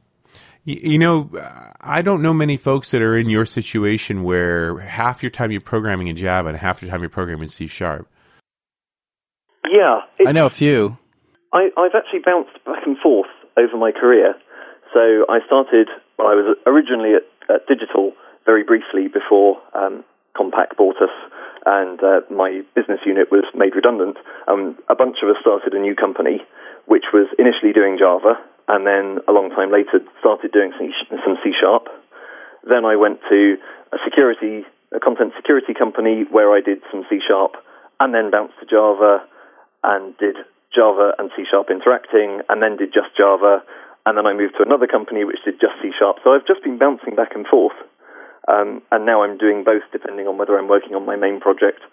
Y- You know, I don't know many folks that are in your situation where half your time you're programming in Java and half your time you're programming in C Sharp. Yeah, I know a few. I, I've actually bounced back and forth over my career. So I started, well, I was originally at, at Digital very briefly before um, Compaq bought us, and uh, my business unit was made redundant. Um, a bunch of us started a new company, which was initially doing Java, and then a long time later started doing some C Sharp. Then I went to a security, a content security company where I did some C Sharp, and then bounced to Java and did Java and C Sharp interacting, and then did just Java, and then I moved to another company which did just C Sharp. So I've just been bouncing back and forth, um, and now I'm doing both depending on whether I'm working on my main project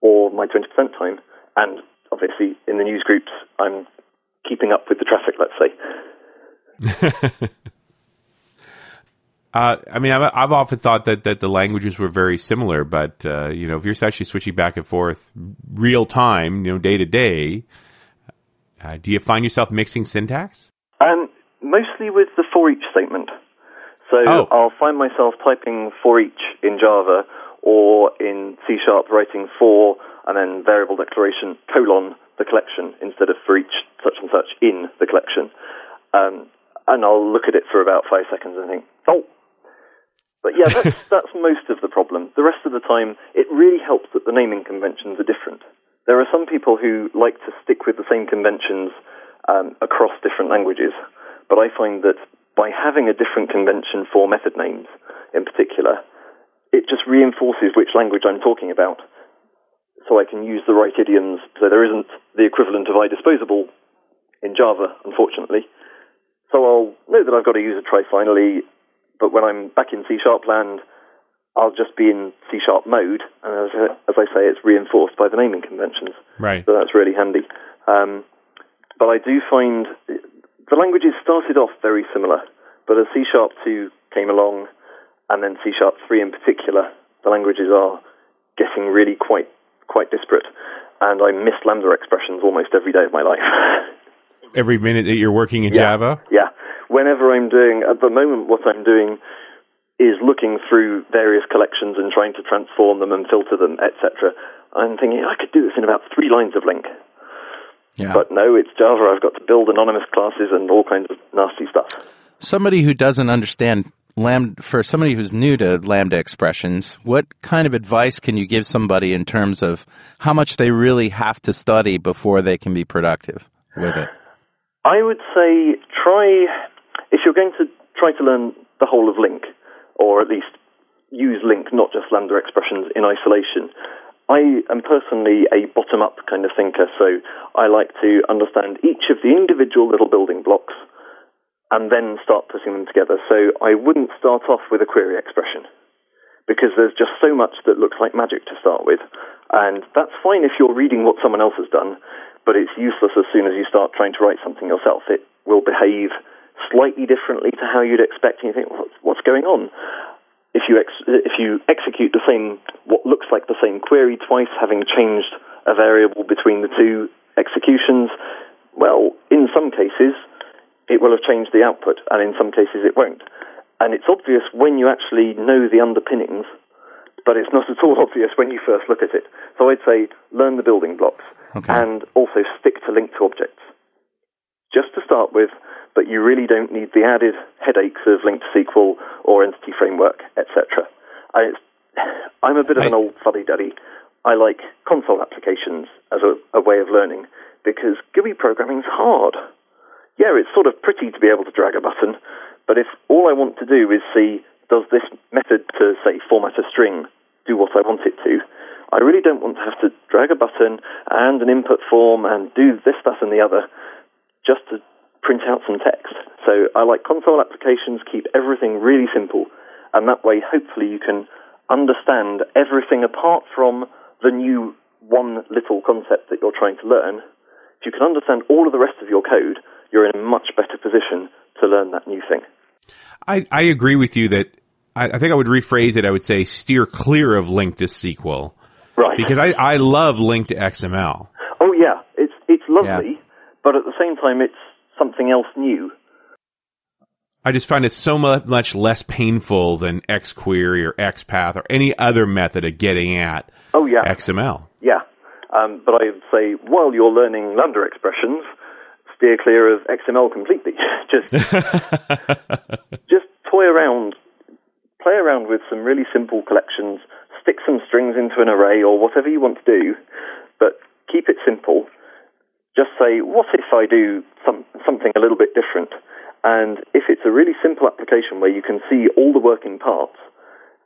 or my 20% time. And obviously, in the news groups, I'm keeping up with the traffic, let's say. Uh, I mean, I've, I've often thought that, that the languages were very similar, but uh, you know, if you're actually switching back and forth real time, you know, day to day, Uh, do you find yourself mixing syntax? Um, mostly with the for each statement. So Oh. I'll find myself typing for each in Java or in C sharp writing for and then variable declaration colon the collection instead of for each such and such in the collection. Um, and I'll look at it for about five seconds and think, oh. But yeah, that's, that's most of the problem. The rest of the time, it really helps that the naming conventions are different. There are some people who like to stick with the same conventions um, across different languages, but I find that by having a different convention for method names in particular, it just reinforces which language I'm talking about. So I can use the right idioms. So there isn't the equivalent of IDisposable in Java, unfortunately. So I'll know that I've got to use a try finally, but when I'm back in C sharp land, I'll just be in C sharp mode, and as, as I say, it's reinforced by the naming conventions. Right. So that's really handy. Um, but I do find the languages started off very similar, but as C Sharp 2 came along, and then C Sharp 3 in particular, the languages are getting really quite quite disparate, and I miss Lambda expressions almost every day of my life. Every minute that you're working in Yeah. Java? Yeah. Whenever I'm doing, at the moment, what I'm doing is looking through various collections and trying to transform them and filter them, etc. I'm thinking I could do this in about three lines of LINQ. Yeah. But no, it's Java. I've got to build anonymous classes and all kinds of nasty stuff. somebody who doesn't understand for somebody who's new to lambda expressions what kind of advice can you give somebody in terms of how much they really have to study before they can be productive with it I would say try, if you're going to try to learn the whole of LINQ, or at least use LINQ, not just Lambda expressions in isolation. I am personally a bottom up kind of thinker, so I like to understand each of the individual little building blocks and then start putting them together. So I wouldn't start off with a query expression because there's just so much that looks like magic to start with. And that's fine if you're reading what someone else has done, but it's useless as soon as you start trying to write something yourself. It will behave slightly differently to how you'd expect, and you think, what's, going on? If you ex- if you execute the same what looks like the same query twice, having changed a variable between the two executions, well, in some cases it will have changed the output, and in some cases it won't. And it's obvious when you actually know the underpinnings, but it's not at all obvious when you first look at it. So I'd say learn the building blocks Okay. and also stick to LINQ to objects. Just to start with, but you really don't need the added headaches of LINQ to SQL or entity framework, etc. I'm a bit of an old fuddy-duddy. I like console applications as a, a way of learning because GUI programming's hard. Yeah, it's sort of pretty to be able to drag a button, but if all I want to do is see does this method to say format a string do what I want it to, I really don't want to have to drag a button and an input form and do this, that, and the other just to print out some text. So I like console applications, keep everything really simple, and that way hopefully you can understand everything apart from the new one little concept that you're trying to learn. If you can understand all of the rest of your code, you're in a much better position to learn that new thing. I, I agree with you that I, I think I would rephrase it. I would say steer clear of LINQ to SQL Right. because I, I love LINQ to XML. oh yeah, it's it's lovely, but at the same time it's something else new. I just find it so mu- much less painful than XQuery or XPath or any other method of getting at Oh yeah. XML. Yeah, um, but I would say while you're learning Lambda expressions, steer clear of XML completely. just just toy around, play around with some really simple collections, stick some strings into an array or whatever you want to do, but keep it simple. Just say, what if I do some, something a little bit different? And if it's a really simple application where you can see all the working parts,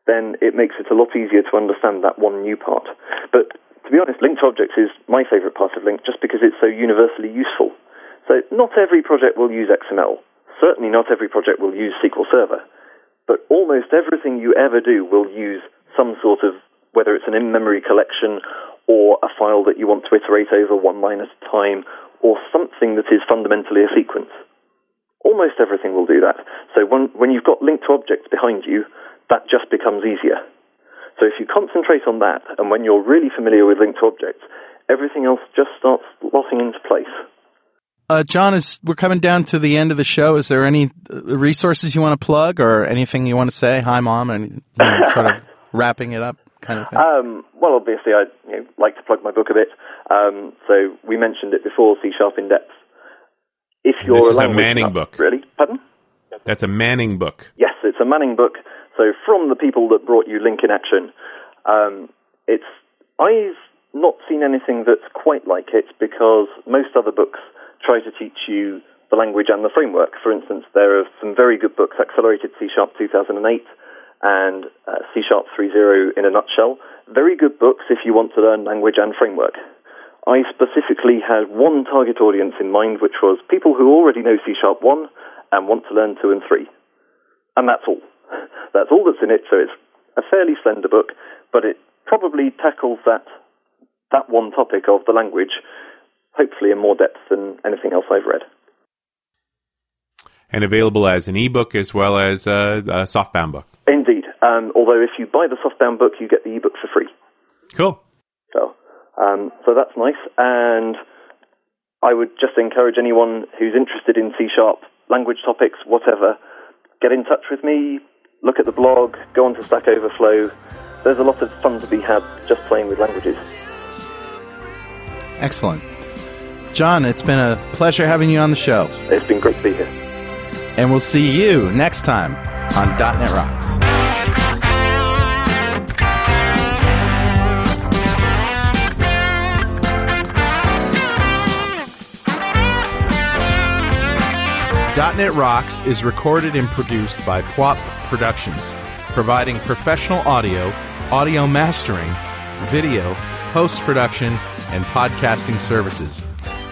then it makes it a lot easier to understand that one new part. But to be honest, LINQ to objects is my favorite part of LINQ just because it's so universally useful. So not every project will use XML. Certainly not every project will use SQL Server. But almost everything you ever do will use some sort of, whether it's an in-memory collection or a file that you want to iterate over one line at a time or something that is fundamentally a sequence. Almost everything will do that. So when, when you've got LINQ to objects behind you, that just becomes easier. So if you concentrate on that, and when you're really familiar with LINQ to objects, everything else just starts slotting into place. Uh, Jon, is we're coming down to the end of the show. Is there any uh, resources you want to plug, or anything you want to say? Hi, mom, and you know, sort of wrapping it up, kind of thing. Um, well, obviously, I you know, like to plug my book a bit. Um, so we mentioned it before, C Sharp in Depth. If you're this is a language Manning nut- book. really? Pardon? That's a Manning book. Yes, it's a Manning book. So from the people that brought you LINQ in Action, um, it's I've not seen anything that's quite like it because most other books try to teach you the language and the framework. For instance, there are some very good books, Accelerated C Sharp 2008 and uh, C Sharp 3.0 in a nutshell. Very good books if you want to learn language and framework. I specifically had one target audience in mind, which was people who already know C Sharp 1 and want to learn 2 and 3. And that's all. That's all that's in it, so it's a fairly slender book, but it probably tackles that, that one topic of the language, hopefully in more depth than anything else I've read. And available as an ebook as well as a, a softbound book. Indeed. Um, although if you buy the softbound book, you get the ebook for free. Cool. So, um, so that's nice. And I would just encourage anyone who's interested in C sharp, language topics, whatever, get in touch with me, look at the blog, go onto Stack Overflow. There's a lot of fun to be had just playing with languages. Excellent, Jon. It's been a pleasure having you on the show, It's been great to be here. and we'll see you next time on .NET Rocks. .NET Rocks is recorded and produced by Pwop Productions, providing professional audio, audio mastering, video, post-production, and podcasting services.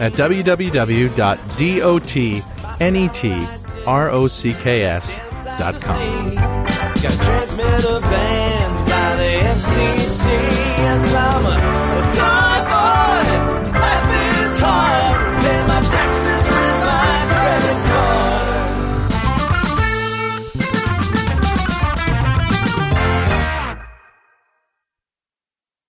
at www.dotnetrocks.com. Got transmitter by the FCC. Yes,